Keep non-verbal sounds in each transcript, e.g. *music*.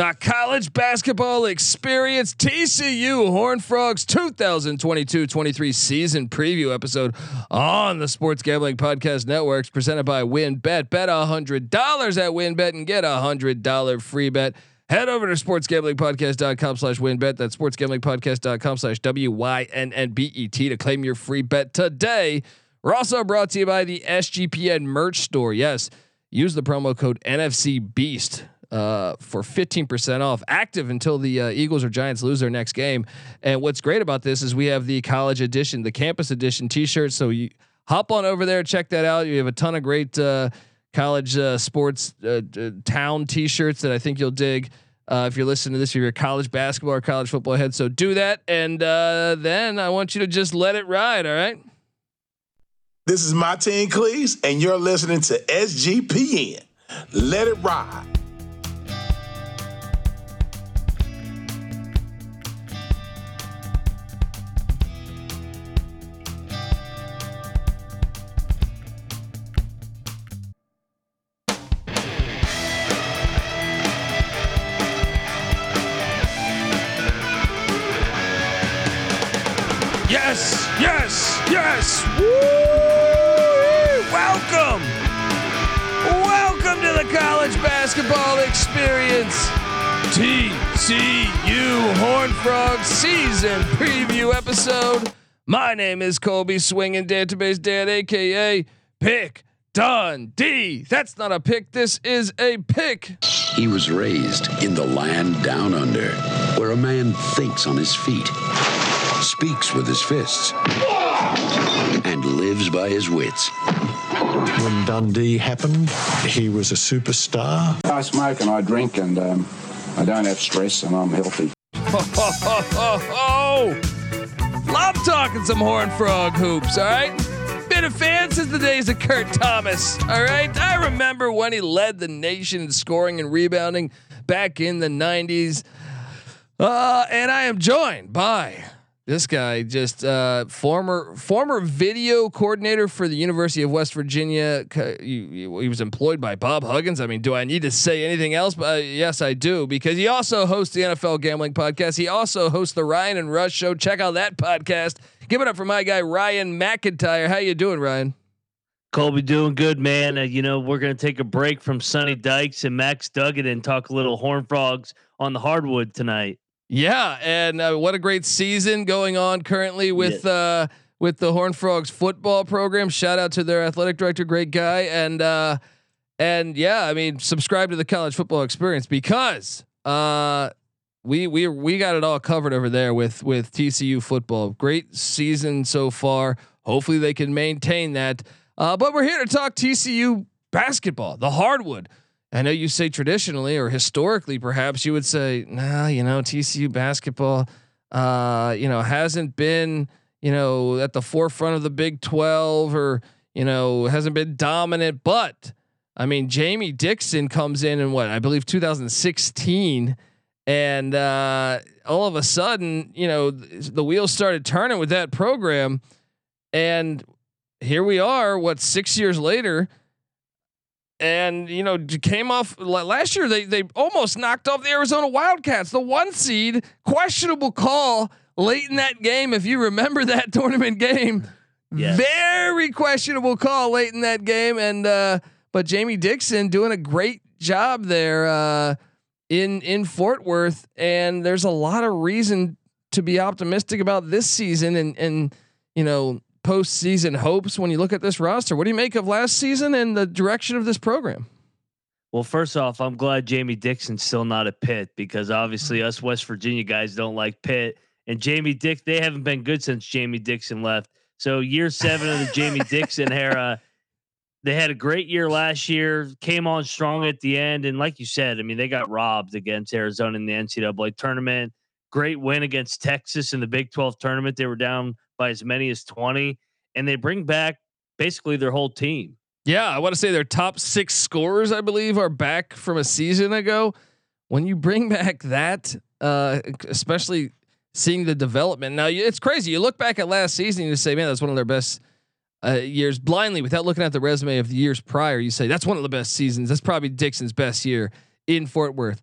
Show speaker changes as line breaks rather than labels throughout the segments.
The college basketball experience TCU Horn Frogs 2022-23 season preview episode on the Sports Gambling Podcast Networks presented by WynnBET. Bet $100 at WynnBET and get a $100 free bet. Head over to sportsgamblingpodcast.com slash wynnbet. That's sportsgamblingpodcast.com slash W-Y-N-N-B-E-T to claim your free bet today. We're also brought to you by the SGPN merch store. Yes, use the promo code NFC Beast uh, for 15% off, active until the uh, Eagles or Giants lose their next game. And what's great about this is we have the college edition, the campus edition T-shirt. So you hop on over there, check that out. You have a ton of great uh, college uh, sports uh, town T-shirts that I think you'll dig. If you're listening to this, if you're a college basketball or college football head, so do that, and then I want you to just let it ride. All right.
This is Martin Cleese, and you're listening to SGPN. Let it ride.
Frog season preview episode. My name is Colby Swinging Database Dad, aka Pick Dundee. That's not a pick. This is a pick.
He was raised in the land down under, where a man thinks on his feet speaks with his fists, and lives by his wits.
When Dundee happened, he was a superstar.
I smoke and I drink and um, I don't have stress and I'm healthy.
Oh, love talking some horn frog hoops. All right, been a fan since the days of Kurt Thomas. All right, I remember when he led the nation in scoring and rebounding back in the '90s. Uh, and I am joined by this guy, just uh, former former video coordinator for the University of West Virginia. He, was employed by Bob Huggins. I mean, do I need to say anything else? But uh, yes, I do because he also hosts the NFL Gambling Podcast. He also hosts the Ryan and Rush Show. Check out that podcast. Give it up for my guy Ryan McIntyre. How you doing, Ryan?
Colby doing good, man. Uh, you know, we're going to take a break from Sonny Dykes and Max Duggan and talk a little Horn Frogs on the hardwood tonight.
Yeah, and uh, what a great season going on currently with yeah. uh, with the Horn Frogs football program. Shout out to their athletic director, great guy, and uh, and yeah, I mean, subscribe to the college football experience because uh, we we we got it all covered over there with with TCU football. Great season so far. Hopefully, they can maintain that. Uh, but we're here to talk TCU basketball, the hardwood. I know you say traditionally or historically, perhaps you would say, nah, you know, TCU basketball, uh, you know, hasn't been, you know, at the forefront of the Big 12 or, you know, hasn't been dominant. But I mean, Jamie Dixon comes in in what I believe 2016. And uh, all of a sudden, you know, the wheels started turning with that program. And here we are, what, six years later and you know came off last year. They they almost knocked off the Arizona Wildcats, the one seed. Questionable call late in that game, if you remember *laughs* that tournament game. Yes. Very questionable call late in that game, and uh, but Jamie Dixon doing a great job there uh, in in Fort Worth, and there's a lot of reason to be optimistic about this season, and and you know postseason hopes when you look at this roster. What do you make of last season and the direction of this program?
Well, first off, I'm glad Jamie Dixon's still not at Pitt because obviously mm-hmm. us West Virginia guys don't like Pitt. And Jamie Dick, they haven't been good since Jamie Dixon left. So year seven of the Jamie *laughs* Dixon era, they had a great year last year, came on strong at the end. And like you said, I mean, they got robbed against Arizona in the NCAA tournament. Great win against Texas in the Big 12 tournament. They were down by as many as 20, and they bring back basically their whole team.
Yeah, I want to say their top six scorers, I believe, are back from a season ago. When you bring *laughs* back that, uh, especially seeing the development now, it's crazy. You look back at last season, you say, "Man, that's one of their best uh, years." Blindly, without looking at the resume of the years prior, you say that's one of the best seasons. That's probably Dixon's best year in Fort Worth.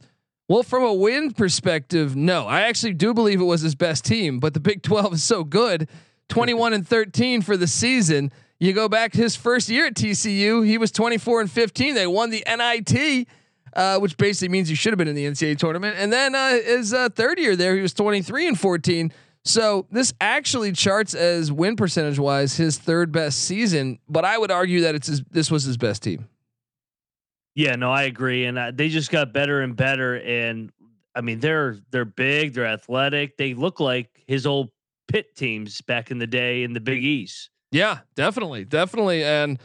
Well, from a win perspective, no. I actually do believe it was his best team, but the Big 12 is so good. 21 and 13 for the season. You go back to his first year at TCU, he was 24 and 15. They won the NIT, uh, which basically means you should have been in the NCAA tournament. And then uh, his uh, third year there, he was 23 and 14. So this actually charts as win percentage wise his third best season, but I would argue that it's his, this was his best team.
Yeah, no, I agree, and uh, they just got better and better. And I mean, they're they're big, they're athletic. They look like his old Pitt teams back in the day in the Big East.
Yeah, definitely, definitely, and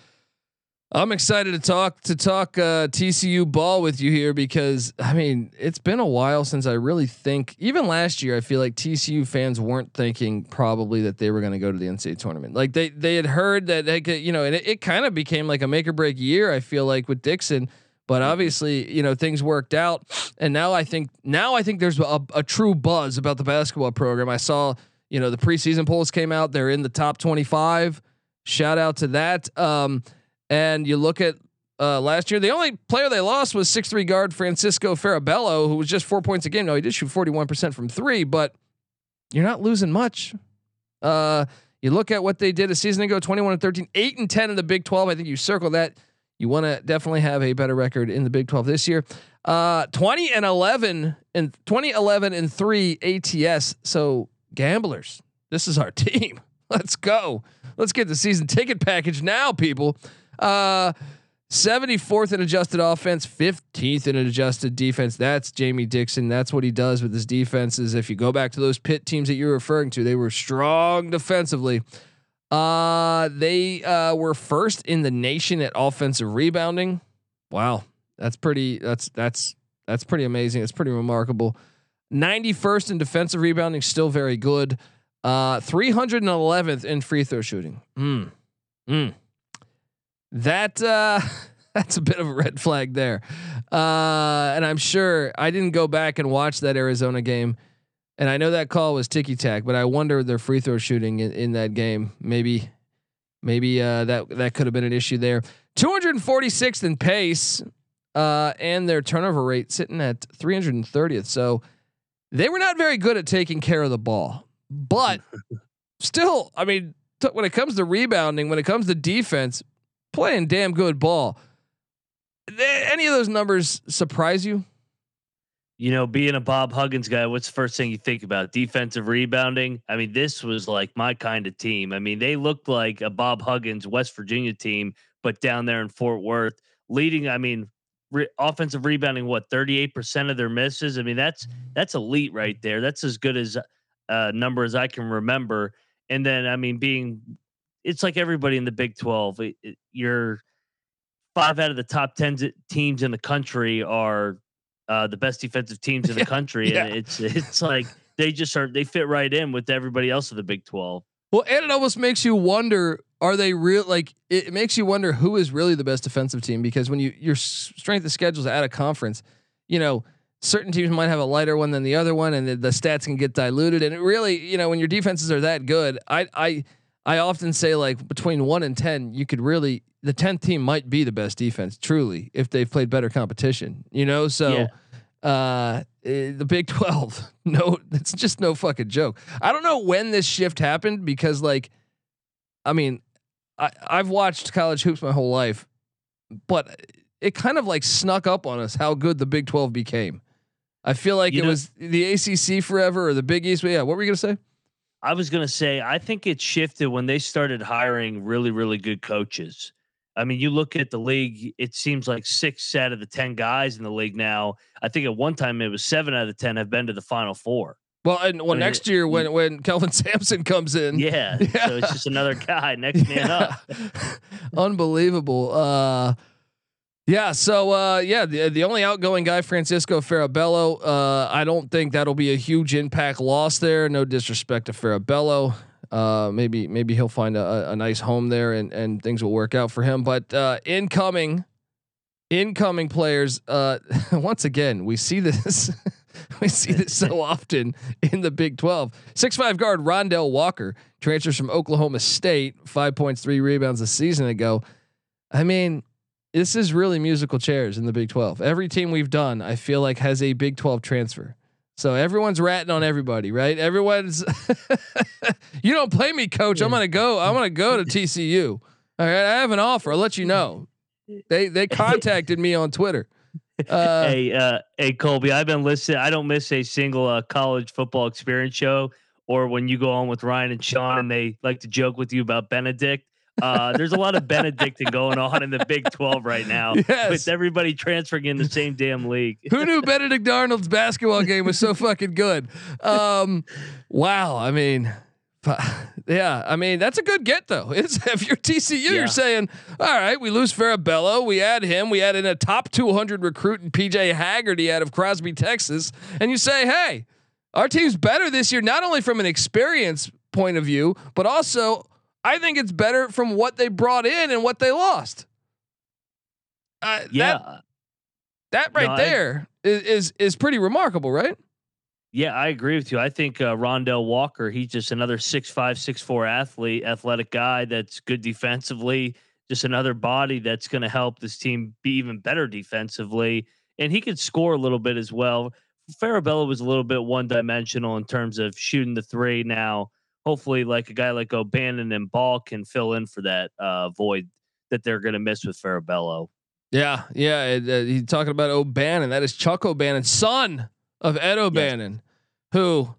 I'm excited to talk to talk uh, TCU ball with you here because I mean it's been a while since I really think. Even last year, I feel like TCU fans weren't thinking probably that they were going to go to the NCAA tournament. Like they they had heard that they could, you know, and it, it kind of became like a make or break year. I feel like with Dixon but mm-hmm. obviously, you know, things worked out, and now I think now I think there's a, a true buzz about the basketball program. I saw, you know, the preseason polls came out; they're in the top 25. Shout out to that. Um, and you look at uh, last year, the only player they lost was six three guard Francisco Farabello, who was just four points a game. No, he did shoot 41% from three, but you're not losing much. Uh, you look at what they did a season ago 21 and 13, 8 and 10 in the Big 12. I think you circle that. You want to definitely have a better record in the Big 12 this year. Uh, 20 and 11 and 2011 and 3 ATS. So gamblers, this is our *laughs* team. Let's go. Let's get the season ticket package now, people. Uh, 74th in adjusted offense, 15th in adjusted defense. That's Jamie Dixon. That's what he does with his defenses. If you go back to those Pitt teams that you're referring to, they were strong defensively. Uh, they uh, were first in the nation at offensive rebounding. Wow, that's pretty. That's that's that's pretty amazing. It's pretty remarkable. 91st in defensive rebounding, still very good. Uh, 311th in free throw shooting. Mm. Mm. That uh, *laughs* that's a bit of a red flag there. Uh, and I'm sure I didn't go back and watch that Arizona game. And I know that call was ticky tack, but I wonder their free throw shooting in, in that game. Maybe, maybe uh, that that could have been an issue there. 246th in pace, uh, and their turnover rate sitting at 330th. So they were not very good at taking care of the ball. But *laughs* still, I mean, t- when it comes to rebounding, when it comes to defense, playing damn good ball. Any of those numbers surprise you?
you know, being a Bob Huggins guy, what's the first thing you think about? Defensive rebounding. I mean, this was like my kind of team. I mean, they looked like a Bob Huggins West Virginia team, but down there in Fort Worth, leading. I mean, re- offensive rebounding. What thirty eight percent of their misses. I mean, that's that's elite right there. That's as good as a uh, number as I can remember. And then, I mean, being it's like everybody in the Big Twelve. It, it, you're five out of the top ten teams in the country are uh, the best defensive teams in the *laughs* country, yeah. and it's it's like they just are they fit right in with everybody else of the Big Twelve.
Well, and it almost makes you wonder: Are they real? Like it makes you wonder who is really the best defensive team because when you your strength of schedules at a conference, you know certain teams might have a lighter one than the other one, and the, the stats can get diluted. And it really, you know, when your defenses are that good, I I I often say like between one and ten, you could really the tenth team might be the best defense truly if they've played better competition. You know, so. Yeah uh eh, the Big *laughs* 12. No, it's just no fucking joke. I don't know when this shift happened because like I mean, I I've watched college hoops my whole life, but it kind of like snuck up on us how good the Big 12 became. I feel like you it know, was the ACC forever or the Big East. Yeah, what were you going to say?
I was going to say I think it shifted when they started hiring really really good coaches. I mean, you look at the league, it seems like six out of the 10 guys in the league now. I think at one time it was seven out of the 10 have been to the final four.
Well, and well, next year when when Kelvin *laughs* Sampson comes in,
yeah, yeah. so it's *laughs* just another guy next man yeah. up. *laughs*
Unbelievable. Uh, yeah. So uh, yeah, the the only outgoing guy, Francisco Farabello. Uh, I don't think that'll be a huge impact loss there. No disrespect to Farabello. Uh, maybe maybe he'll find a, a, nice home there and and things will work out for him. But uh, incoming incoming players, uh, once again, we see this. *laughs* we see this so often in the Big 12. Six five guard Rondel Walker transfers from Oklahoma State, five points, three rebounds a season ago. I mean, this is really musical chairs in the Big 12. Every team we've done, I feel like has a Big 12 transfer. So everyone's ratting on everybody, right? Everyone's *laughs* you don't play me, coach. I'm gonna go. I'm gonna go to TCU. All right, I have an offer. I'll let you know. They they contacted me on Twitter.
Uh, hey, uh, hey, Colby, I've been listening. I don't miss a single uh, college football experience show or when you go on with Ryan and Sean and they like to joke with you about Benedict. Uh, there's a lot of Benedicting going on in the Big 12 right now *laughs* yes. with everybody transferring in the same damn league.
Who knew Benedict Arnold's basketball game was so fucking good? Um, wow. I mean, *laughs* yeah, I mean that's a good get though. *laughs* It's if you're TCU, yeah. you're saying, all right, we lose Farabello, we add him, we add in a top 200 recruit in PJ Haggerty out of Crosby, Texas, and you say, hey, our team's better this year, not only from an experience point of view, but also I think it's better from what they brought in and what they lost. Uh, yeah, that, that right no, there I, is, is is pretty remarkable, right?
Yeah, I agree with you. I think uh, Rondel Walker, he's just another six five, six four athlete, athletic guy that's good defensively. Just another body that's going to help this team be even better defensively, and he could score a little bit as well. Farabello was a little bit one dimensional in terms of shooting the three. Now, hopefully, like a guy like O'Bannon and Baugh can fill in for that uh, void that they're going to miss with Farabello.
Yeah, yeah. Uh, he's talking about O'Bannon. That is Chuck O'Bannon, son of Ed O'Bannon, yes. who,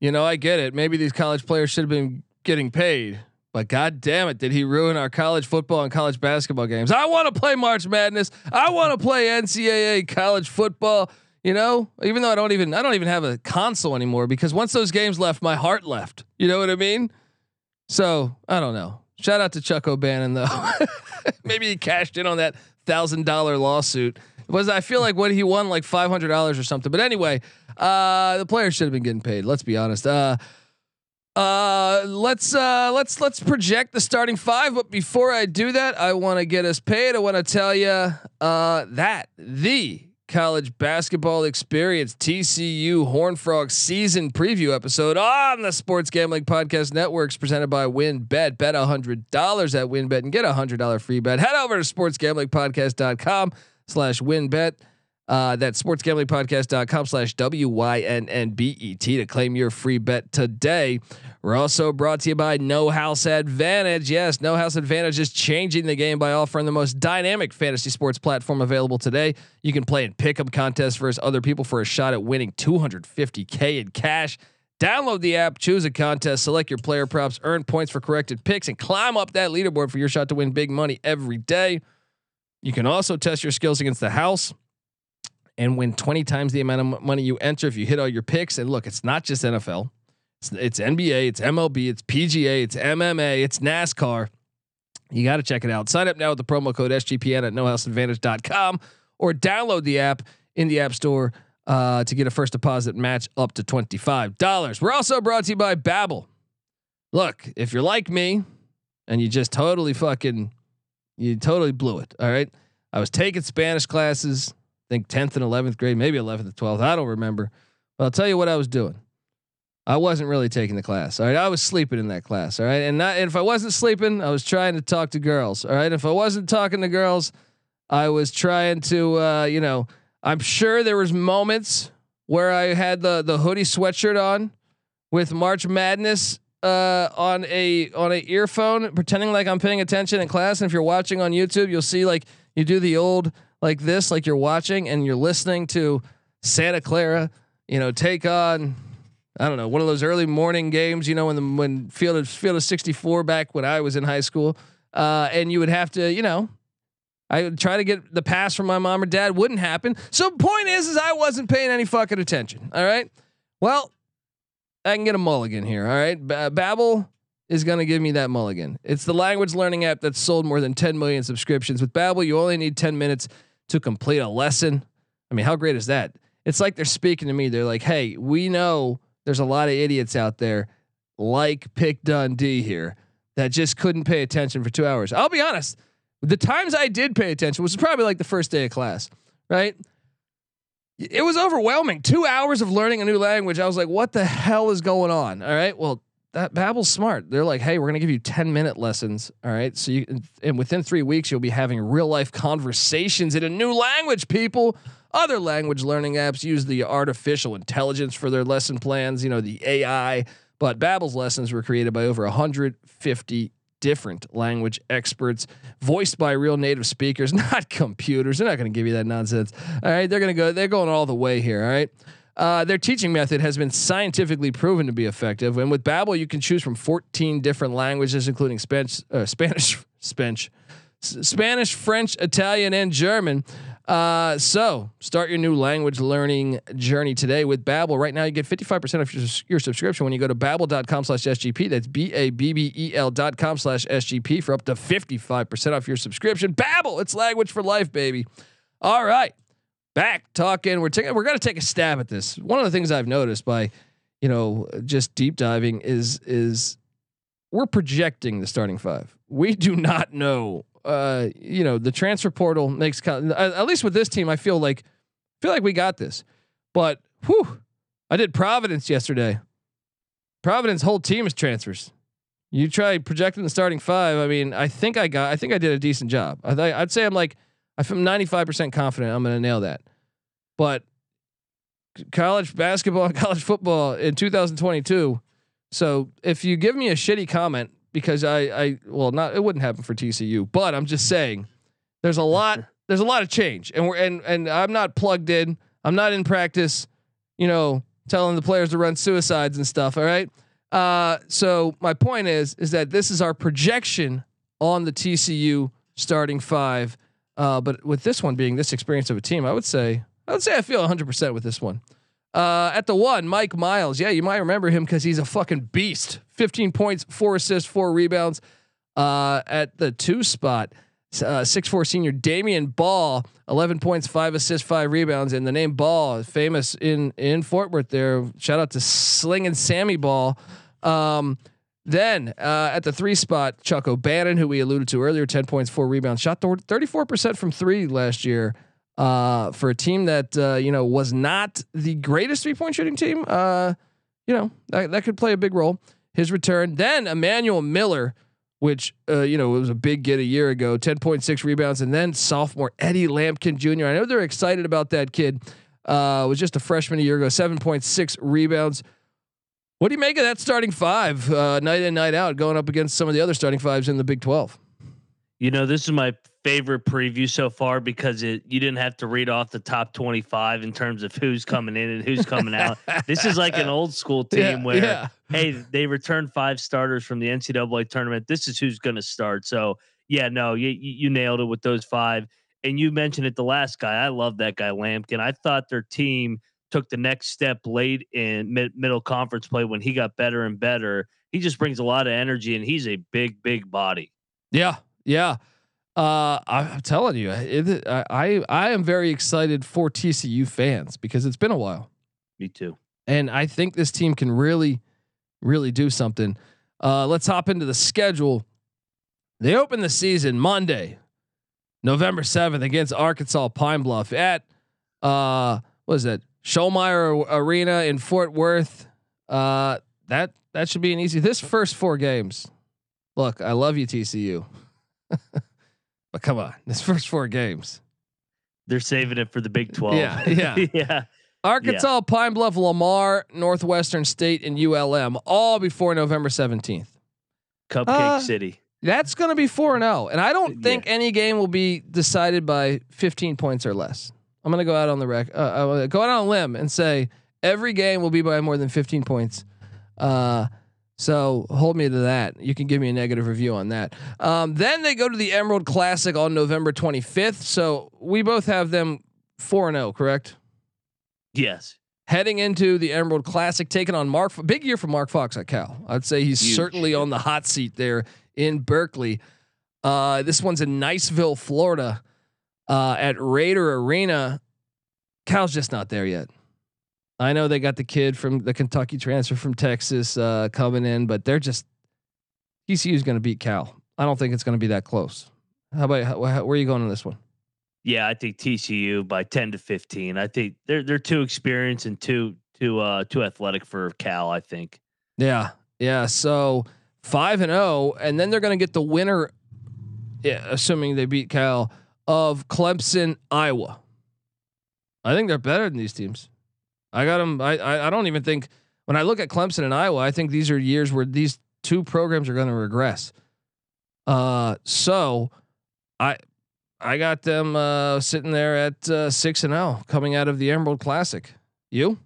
you know, I get it. Maybe these college players should have been getting paid, but god damn it, did he ruin our college football and college basketball games? I want to play March Madness. I want to play NCAA college football. You know, even though I don't even I don't even have a console anymore because once those games left, my heart left. You know what I mean? So I don't know. Shout out to Chuck O'Bannon though. *laughs* Maybe he cashed in on that thousand dollar lawsuit was I feel like what he won like five hundred dollars or something. But anyway, uh, the players should have been getting paid. Let's be honest. Uh, uh, let's uh, let's let's project the starting five. But before I do that, I want to get us paid. I want to tell you uh, that the college basketball experience TCU Horn Frog season preview episode on the Sports Gambling Podcast Networks presented by WynnBET. Bet hundred dollars at WynnBET and get a hundred dollar free bet. Head over to sportsgamblingpodcast.com slash wynnbet. Uh, that's sportsgamblingpodcast.com slash W-Y-N-N-B-E-T to claim your free bet today. We're also brought to you by No House Advantage. Yes, No House Advantage is changing the game by offering the most dynamic fantasy sports platform available today. You can play in pick'em contests versus other people for a shot at winning 250k in cash. Download the app, choose a contest, select your player props, earn points for corrected picks, and climb up that leaderboard for your shot to win big money every day. You can also test your skills against the house and win 20 times the amount of money you enter if you hit all your picks. And look, it's not just NFL. It's, it's NBA, it's MLB, it's PGA, it's MMA, it's NASCAR. You got to check it out. Sign up now with the promo code SGPN at nohouseadvantage.com or download the app in the App Store uh, to get a first deposit match up to $25. We're also brought to you by Babbel. Look, if you're like me and you just totally fucking you totally blew it. All right. I was taking Spanish classes, I think 10th and 11th grade, maybe 11th and 12th. I don't remember. But I'll tell you what I was doing. I wasn't really taking the class. All right. I was sleeping in that class. All right. And not, and if I wasn't sleeping, I was trying to talk to girls. All right. If I wasn't talking to girls, I was trying to, uh, you know, I'm sure there was moments where I had the, the hoodie sweatshirt on with March Madness uh, on a on a earphone, pretending like I'm paying attention in class. And if you're watching on YouTube, you'll see like you do the old like this, like you're watching and you're listening to Santa Clara, you know, take on I don't know one of those early morning games, you know, when the when field of field of 64 back when I was in high school, uh, and you would have to, you know. I would try to get the pass from my mom or dad. Wouldn't happen. So point is, is I wasn't paying any fucking attention. All right. Well, I can get a mulligan here. All right. B- Babbel is going to give me that mulligan. It's the language learning app that's sold more than 10 million subscriptions. With Babbel, you only need 10 minutes to complete a lesson. I mean, how great is that? It's like they're speaking to me. They're like, "Hey, we know there's a lot of idiots out there like Pick Dundee here that just couldn't pay attention for 2 hours." I'll be honest. The times I did pay attention was probably like the first day of class, right? It was overwhelming. Two hours of learning a new language. I was like, what the hell is going on? All right. Well, that Babbel's smart. They're like, hey, we're gonna give you 10 minute lessons. All right. So you and within three weeks, you'll be having real life conversations in a new language, people. Other language learning apps use the artificial intelligence for their lesson plans, you know, the AI. But Babbel's lessons were created by over 150 different language experts, voiced by real native speakers, *laughs* not computers. They're not going to give you that nonsense. All right, they're going to go. They're going all the way here. All right. Uh, their teaching method has been scientifically proven to be effective, and with Babbel, you can choose from 14 different languages, including Spanish, uh, Spanish, *laughs* Spanish, Spanish, French, Italian, and German. Uh, so start your new language learning journey today with Babbel. Right now, you get 55% of your, your subscription when you go to babbel.com slash SGP. That's B-A-B-B-E-L dot com slash SGP for up to 55% off your subscription. Babbel, it's language for life, baby. All right. Back talking. We're taking, we're going to take a stab at this. One of the things I've noticed by, you know, just deep diving is, is we're projecting the starting five. We do not know uh, you know, the transfer portal makes at least with this team, I feel like feel like we got this. But whew, I did Providence yesterday. Providence whole team is transfers. You try projecting the starting five. I mean, I think I got. I think I did a decent job. I th- I'd say I'm like I'm 95 percent confident I'm going to nail that. But college basketball *laughs* college football in 2022. So if you give me a shitty comment, because I I well not it wouldn't happen for TCU, but I'm just saying there's a lot *laughs* there's a lot of change and we're and and I'm not plugged in. I'm not in practice, you know, telling the players to run suicides and stuff, all right? Uh so my point is is that this is our projection on the TCU starting 5. Uh but with this one being this experience of a team, I would say I would say I feel 100% with this one. Uh, at the one, Mike Miles. Yeah, you might remember him because he's a fucking beast. 15 points, four assists, four rebounds. Uh, at the two spot, uh, six four senior Damion Baugh, 11 points, five assists, five rebounds. And the name Baugh, famous in in Fort Worth. There, shout out to Slinging Sammy Baugh. Um, then uh, at the three spot, Chuck O'Bannon, who we alluded to earlier, 10 points, four rebounds, shot 34% from three last year uh, for a team that uh, you know was not the greatest three point shooting team. Uh, you know that, that could play a big role. His return, then Emanuel Miller, which uh, you know it was a big get a year ago, ten point six rebounds, and then sophomore Eddie Lampkin Jr. I know they're excited about that kid. Uh, was just a freshman a year ago, seven point six rebounds. What do you make of that starting five, uh, night in night out, going up against some of the other starting fives in the Big Twelve?
You know, this is my favorite preview so far because it you didn't have to read off the top 25 in terms of who's coming in and who's coming out. this is like an old school *laughs* team yeah, where yeah. hey, they returned five starters from the NCAA tournament. This is who's going to start. So, yeah, no, you you nailed it with those five. And you mentioned it the last guy. I love that guy Lampkin. I thought their team took the next step late in mid- middle conference play when he got better and better. He just brings a lot of energy and he's a big big body.
Yeah, yeah. Uh, I'm telling you, it, I I am very excited for TCU fans because it's been a while.
Me too.
And I think this team can really, really do something. Uh, let's hop into the schedule. They open the season Monday, November seventh against Arkansas Pine Bluff at uh, what is it? Schollmaier Arena in Fort Worth. Uh, that that should be an easy. This first four games. Look, I love you, TCU. *laughs* come on, this first four games.
They're saving it for the Big 12.
Yeah. Yeah. *laughs*
yeah.
Arkansas, yeah. Pine Bluff, Lamar, Northwestern State, and ULM all before November 17th.
Cupcake uh, City.
That's going to be 4 and 0. And I don't think yeah. any game will be decided by 15 points or less. I'm going to go out on the rec, uh, uh, go out on a limb and say every game will be by more than 15 points. Uh, so hold me to that. You can give me a negative review on that. Um, then they go to the Emerald Classic on November 25th. So we both have them 4 0, correct?
Yes.
Heading into the Emerald Classic, taking on Mark. Big year for Mark Fox at Cal. I'd say he's Huge. certainly on the hot seat there in Berkeley. Uh, this one's in Niceville, Florida, uh, at Raider Arena. Cal's just not there yet. I know they got the kid from the Kentucky transfer from Texas uh, coming in, but they're just TCU is going to beat Cal. I don't think it's going to be that close. How about how, where are you going on this one?
Yeah, I think TCU by ten to fifteen. I think they're they're too experienced and too too uh too athletic for Cal. I think.
Yeah, Yeah. So five and zero, and then they're going to get the winner, yeah, assuming they beat Cal of Clemson, Iowa. I think they're better than these teams. I got them. I, I I don't even think when I look at Clemson and Iowa, I think these are years where these two programs are going to regress. Uh, so I I got them uh, sitting there at uh, six and zero coming out of the Emerald Classic. You?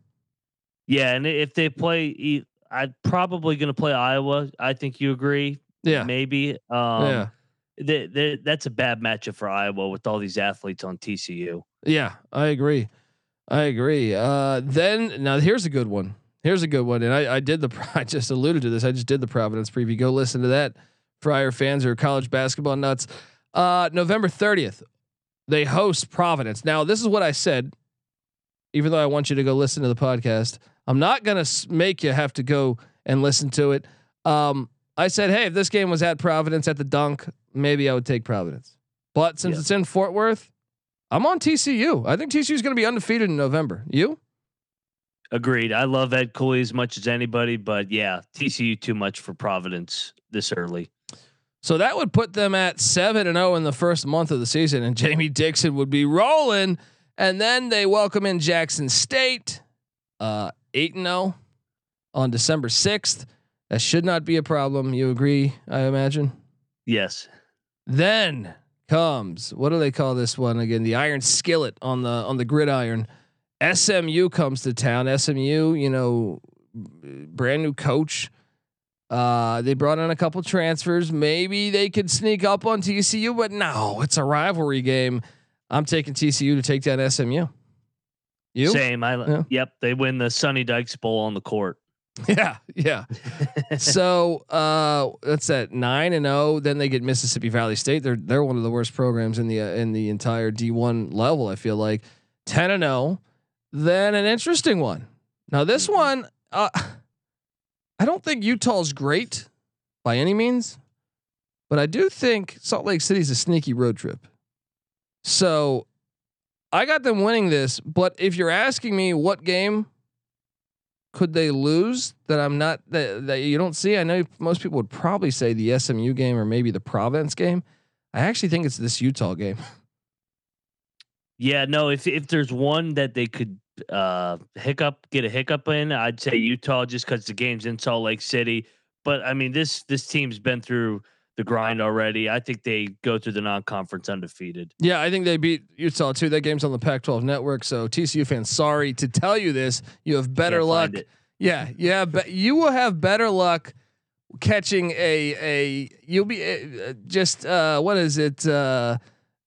Yeah, and if they play, I'm probably going to play Iowa. I think you agree.
Yeah,
maybe. Um,
yeah.
They, they, that's a bad matchup for Iowa with all these athletes on TCU.
Yeah, I agree. I agree. Uh, then now here's a good one. Here's a good one, and I, I did the *laughs* I just alluded to this. I just did the Providence preview. Go listen to that, Friar fans or college basketball nuts. Uh, November 30th, they host Providence. Now this is what I said. Even though I want you to go listen to the podcast, I'm not gonna make you have to go and listen to it. Um, I said, hey, if this game was at Providence at the dunk, maybe I would take Providence. But since it's in Fort Worth, I'm on TCU. I think TCU is going to be undefeated in November. You?
Agreed. I love Ed Cooley as much as anybody, but yeah, TCU too much for Providence this early.
So that would put them at seven and zero in the first month of the season, and Jamie Dixon would be rolling. And then they welcome in Jackson State, uh, eight and zero on December sixth. That should not be a problem. You agree? I imagine.
Yes.
Then comes what do they call this one again? The iron skillet on the on the gridiron. SMU comes to town. SMU, you know, brand new coach. Uh, they brought in a couple transfers. Maybe they could sneak up on TCU, but no, it's a rivalry game. I'm taking TCU to take down SMU. You
same? I yeah. yep. They win the Sonny Dykes Bowl on the court. *laughs*
Yeah, yeah. so uh, that's at nine and zero. Then they get Mississippi Valley State. They're they're one of the worst programs in the uh, in the entire D one level. I feel like ten and zero. Then an interesting one. Now this mm-hmm. one, uh, I don't think Utah's great by any means, but I do think Salt Lake City is a sneaky road trip. So I got them winning this. But if you're asking me what game could they lose that I'm not that, that you don't see? I know most people would probably say the SMU game or maybe the Providence game. I actually think it's this Utah game. *laughs*
Yeah, no, if if there's one that they could uh hiccup get a hiccup in, I'd say Utah just cuz the game's in Salt Lake City. But I mean this this team's been through the grind already. I think they go through the non-conference undefeated.
Yeah, I think they beat Utah too. That game's on the Pac-12 network. So TCU fans, sorry to tell you this, you have better Can't luck. Yeah, yeah, *laughs* but you will have better luck catching a a. You'll be uh, just uh, what is it? Uh,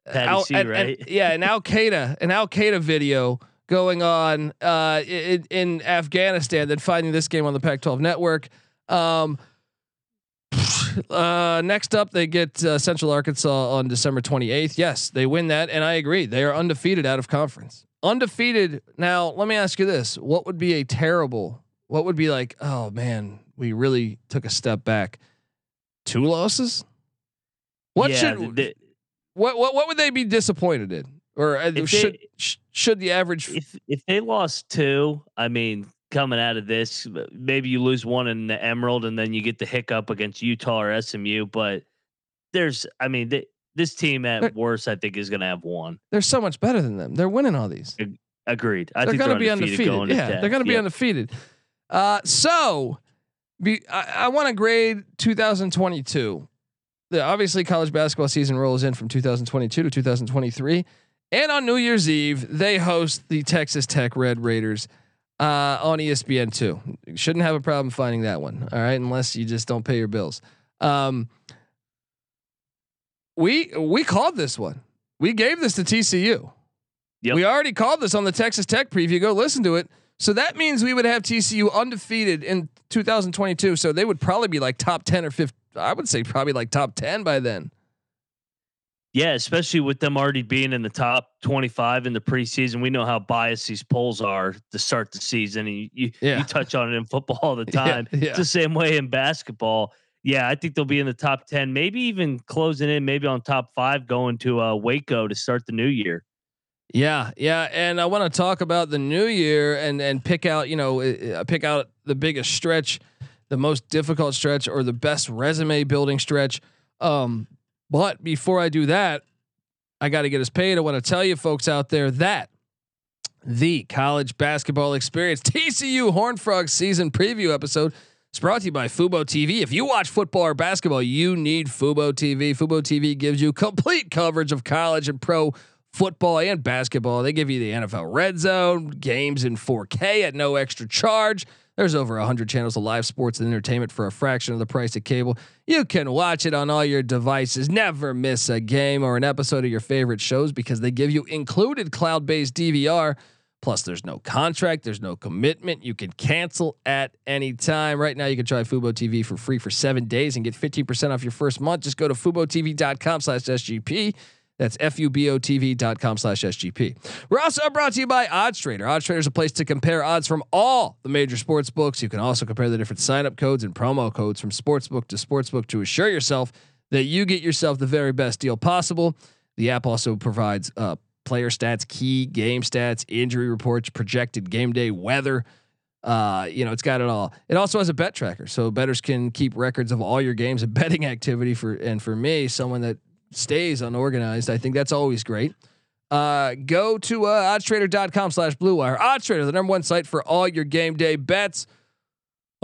Al, C, and, right?
And, yeah, an Al Qaeda an Al Qaeda video going on uh, in, in Afghanistan than finding this game on the Pac-12 network. Um, uh, next up, they get uh, Central Arkansas on December 28th. Yes, they win that, and I agree. They are undefeated out of conference. Undefeated. Now, let me ask you this: What would be a terrible? What would be like? Oh man, we really took a step back. Two losses. What yeah, should? The, what what what would they be disappointed in? Or uh, should they, should the average?
If if they lost two, I mean, coming out of this. Maybe you lose one in the Emerald, and then you get the hiccup against Utah or SMU. But there's, I mean, th- this team at they're, worst, I think, is going to have one.
They're so much better than them. They're winning all these.
Agreed. I
they're
going
to be undefeated. yeah, they're going to be undefeated. Uh, so, be, I, I want to grade 2022. The obviously college basketball season rolls in from 2022 to 2023, and on New Year's Eve they host the Texas Tech Red Raiders uh, on ESPN two. Shouldn't have a problem finding that one. All right, unless you just don't pay your bills. Um, we we called this one. We gave this to TCU. Yep. We already called this on the Texas Tech preview. Go listen to it. So that means we would have TCU undefeated in 2022. So they would probably be like top 10 or 15. I would say probably like top 10 by then.
Yeah, especially with them already being in the top 25 in the preseason. We know how biased these polls are to start the season. And you, you, yeah. you touch on it in football all the *laughs* time. Yeah, yeah. It's the same way in basketball. Yeah, I think they'll be in the top 10, maybe even closing in, maybe on top five, going to uh, Waco to start the new year.
Yeah, yeah, and I want to talk about the new year and and pick out, you know, pick out the biggest stretch, the the most difficult stretch or the best resume building stretch. Um, but before I do that, I got to get us paid. I want to tell you folks out there that the college basketball experience *laughs* TCU Horn Frogs season preview episode is brought to you by Fubo TV. If you watch football or basketball, you need Fubo TV. Fubo TV gives you complete coverage of college and pro football and basketball. They give you the NFL Red Zone games in 4K at no extra charge. There's over 100 channels of live sports and entertainment for a fraction of the price of cable. You can watch it on all your devices. Never miss a game or an episode of your favorite shows because they give you included cloud-based DVR. Plus, there's no contract, there's no commitment. You can cancel at any time. Right now, you can try Fubo TV for free for seven days and get 15% off your first month. Just go to FuboTV.com slash SGP. That's F-U-B-O-T-V.com slash SGP. We're also brought to you by Odds Trader. Odds Trader is a place to compare odds from all the major sports books. You can also compare the different sign-up codes and promo codes from sportsbook to sportsbook to assure yourself that you get yourself the very best deal possible. The app also provides uh, player stats, key game stats, injury reports, projected game day weather. Uh, you know, it's got it all. It also has a bet tracker, so bettors can keep records of all your games and *laughs* betting activity. For and for me, someone that stays unorganized, I think that's always great. Uh, go to uh, oddstrader.com slash blue wire. Oddstrader, the number one site for all your game day bets.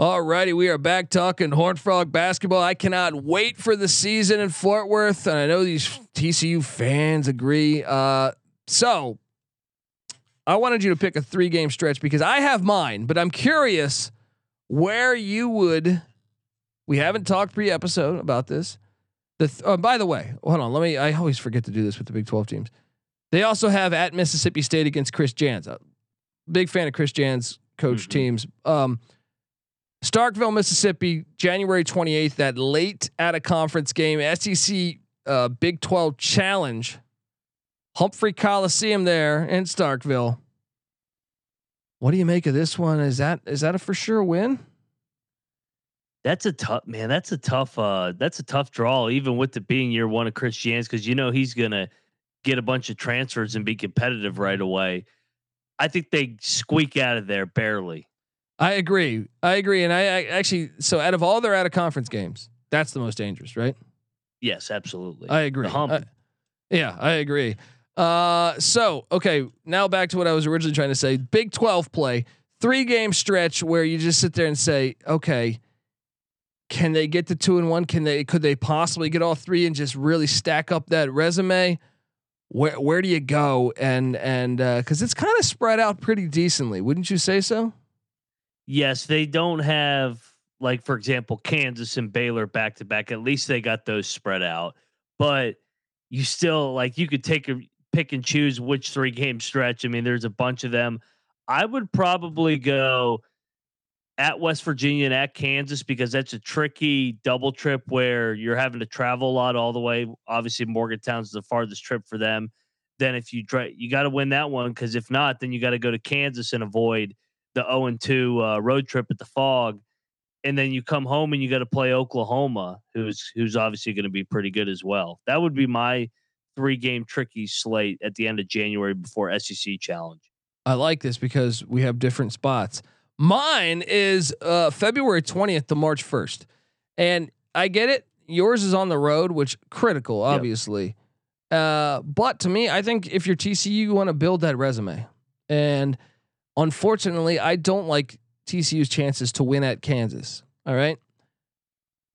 Alrighty, we are back talking Horn Frog basketball. I cannot wait for the season in Fort Worth, and I know these TCU fans agree. Uh, so I wanted you to pick a three game stretch because I have mine, but I'm curious where you would. We haven't talked pre episode about this. The th- oh, by the way, hold on. Let me. I always forget to do this with the Big Twelve teams. They also have at Mississippi State against Chris Jans. Big fan of Chris Jans coach mm-hmm. teams. Um, Starkville, Mississippi, January 28th, that late at a conference game, SEC uh, Big 12 challenge Humphrey Coliseum there in Starkville. What do you make of this one? Is that is that a for sure win?
That's a tough man. That's a tough. uh That's a tough draw, even with it being year one of Chris Jans, because you know he's gonna get a bunch of transfers and be competitive right away. I think they squeak out of there barely.
I agree. I agree, and I, I actually so out of all their out of conference games, that's the most dangerous, right?
Yes, absolutely.
I agree. I, yeah, I agree. Uh, so okay, now back to what I was originally trying to say. Big Twelve play, three game stretch where you just sit there and say, okay, can they get to two and one? Can they? Could they possibly get all three and just really stack up that resume? Where where do you go? And and because uh, it's kind of spread out pretty decently, wouldn't you say so?
Yes, they don't have like for example Kansas and Baylor back to back. At least they got those spread out, but you still like you could take a pick and choose which three game stretch. I mean, there's a bunch of them. I would probably go at West Virginia and at Kansas because that's a tricky double trip where you're having to travel a lot all the way. Obviously, Morgantown's the farthest trip for them. Then if you try, you got to win that one because if not, then you got to go to Kansas and avoid the 0 and 2 uh, road trip at the Phog. And then you come home and you got to play Oklahoma, who's who's obviously going to be pretty good as well. That would be my three game tricky slate at the end of January before SEC challenge.
I like this because we have different spots. Mine is uh, February 20th to March 1st. And I get it. Yours is on the road, which critical, obviously. Yep. Uh, but to me, I think if you're TCU, you want to build that resume. And unfortunately, I don't like TCU's chances to win at Kansas. All right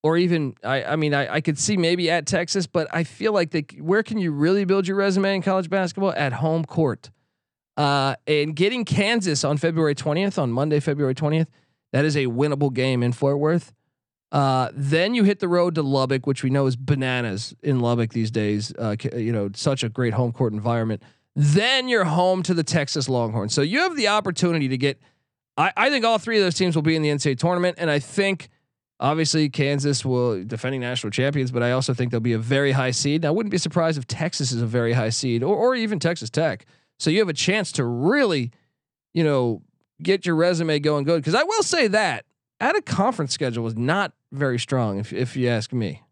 or even I, I mean I, I could see maybe at Texas, but I feel like they where can you really build your resume in college basketball at home court? Uh, and getting Kansas on February 20th on Monday, February 20th, that is a winnable game in Fort Worth. Uh, then you hit the road to Lubbock, which we know is bananas in Lubbock these days. Uh, you know, such a great home court environment. Then you're home to the Texas Longhorns. So you have the opportunity to get. I, I think all three of those teams will be in the NCAA tournament, and I think Obviously, Kansas will defending national champions, but I also think they'll be a very high seed. I wouldn't be surprised if Texas is a very high seed, or or even Texas Tech. So you have a chance to really, you know, get your resume going good. Because I will say that at a conference schedule was not very strong, if if you ask me.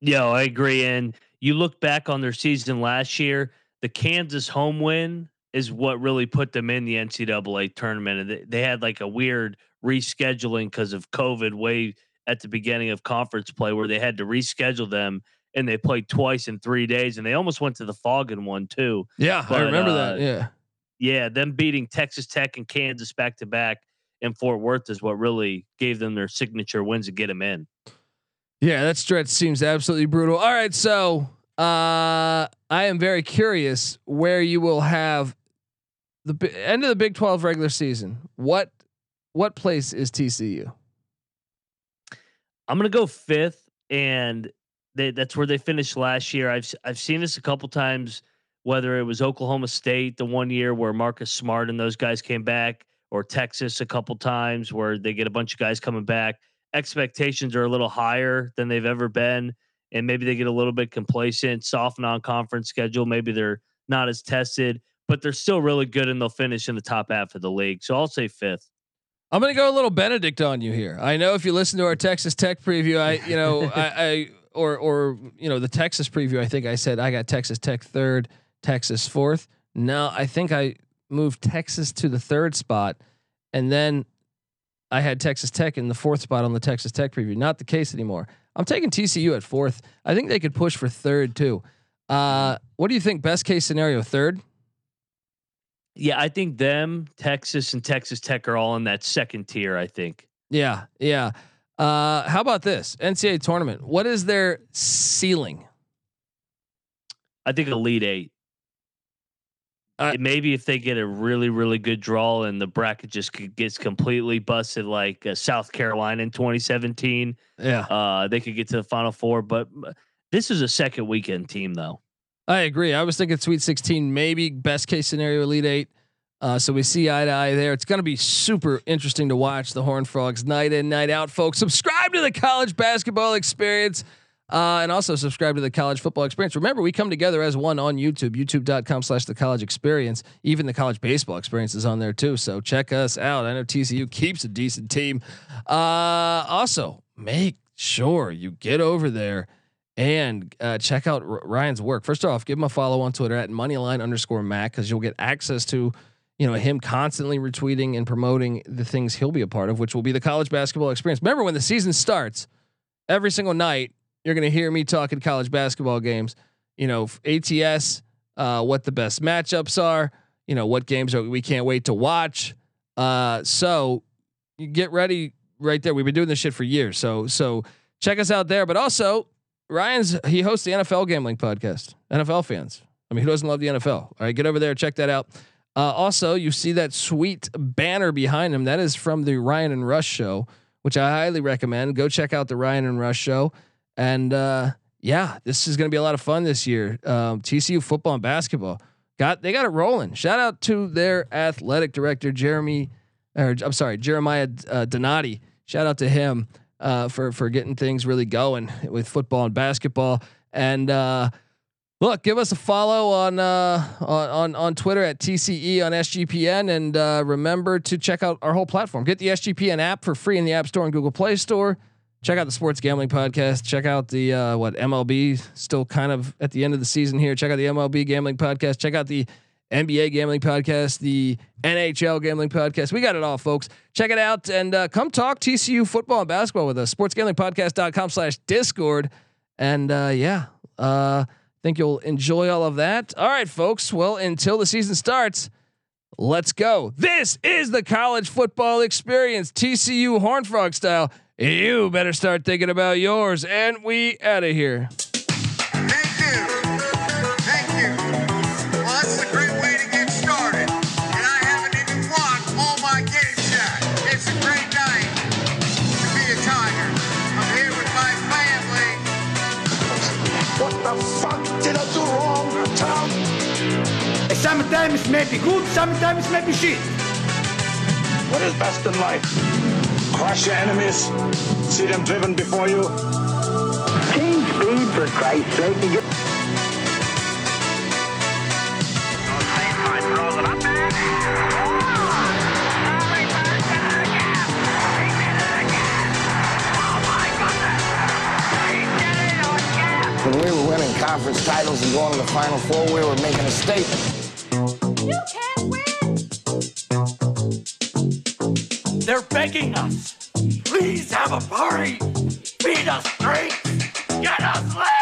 Yeah, I agree. And you look back on their season last year, the Kansas home win is what really put them in the NCAA tournament. And they, they had like a weird rescheduling because of COVID way at the beginning of conference play where they had to reschedule them and they played twice in three days and they almost went to the Phog in one too.
Yeah,
But,
I remember
uh,
that. Yeah.
Yeah, them beating Texas Tech and Kansas back to back in Fort Worth is what really gave them their signature wins to get them in.
Yeah, that stretch seems absolutely brutal. All right, so uh, I am very curious where you will have the bi- end of the Big Twelve regular season. What what place is TCU?
I'm gonna go fifth, and they, that's where they finished last year. I've I've seen this a couple times. Whether it was Oklahoma State the one year where Marcus Smart and those guys came back, or Texas a couple times where they get a bunch of guys coming back. Expectations are a little higher than they've ever been, and maybe they get a little bit complacent. Soft non-conference schedule. Maybe they're not as tested, but they're still really good, and they'll finish in the top half of the league. So I'll say fifth.
I'm gonna go a little Benedict on you here. I know if you listen to our Texas Tech preview, I you know *laughs* I, I or or you know the Texas preview, I think I said I got Texas Tech third, Texas fourth. No, I think I moved Texas to the third spot, and then I had Texas Tech in the fourth spot on the Texas Tech preview. Not the case anymore. I'm taking TCU at fourth. I think they could push for third too. Uh, what do you think? Best case scenario, third.
Yeah, I think them, Texas, and Texas Tech are all in that second tier. I think.
Yeah, yeah. Uh, how about this NCAA tournament? What is their ceiling?
I think Elite Eight.
Uh,
maybe if they get a really, really good draw and the bracket just gets completely busted, like uh, South Carolina in 2017,
Yeah,
uh, they could get to the Final Four. But uh, this is a second weekend team, though.
I agree. I was thinking Sweet 16, maybe best case scenario, Elite Eight. Uh, so we see eye to eye there. It's going to be super interesting to watch the Horn Frogs night in, night out, folks. Subscribe to the college basketball experience. Uh, and also subscribe to the college football experience. Remember, we come together as one on YouTube, youtube.com slash the college experience. Even the college baseball experience is on there too. So check us out. I know TCU keeps a decent team. Uh, also, make sure you get over there and uh, check out R- Ryan's work. First off, give him a follow on Twitter at moneyline underscore Mac because you'll get access to you know him constantly retweeting and promoting the things he'll be a part of, which will be the college basketball experience. Remember when the season starts, every single night you're going to hear me talking college basketball games. You know ATS, uh, what the best matchups are. You know what games are we can't wait to watch. Uh, so you get ready right there. We've been doing this shit for years. So so check us out there. But also Ryan's he hosts the NFL gambling podcast. NFL fans. I mean, who doesn't love the NFL? All right, get over there, check that out. Uh, also, you see that sweet banner behind him. That is from the Ryan and Rush show, which I highly recommend. Go check out the Ryan and Rush show. And uh, yeah, this is going to be a lot of fun this year. Um, TCU football and basketball got they got it rolling. Shout out to their athletic director Jeremy, or I'm sorry Jeremiah uh, Donati. Shout out to him uh, for for getting things really going with football and basketball. And uh, look, give us a follow on uh, on on Twitter at TCE on SGPN, and uh, remember to check out our whole platform. Get the SGPN app for free in the App Store and Google Play Store. Check out the Sports Gambling Podcast. Check out the uh, what MLB still kind of at the end of the season here. Check out the MLB Gambling Podcast. Check out the NBA Gambling Podcast, the NHL Gambling Podcast. We got it all, folks. Check it out and uh, come talk TCU football and basketball with us. SportsGamblingPodcast.com slash Discord. And uh, yeah, uh, think you'll enjoy all of that. All right, folks. Well, until the season starts, let's go. This is the college football experience, TCU Horn Frog style. You better start thinking about yours. And we out of here.
Sometimes maybe good, sometimes maybe shit.
What is best in life? Crush your enemies, see them driven before you.
Change speed for Christ's sake. You get
When we were winning conference titles and going to the Final Four, we were making a statement.
Us. Please have a party. Feed us drinks. Get us laid.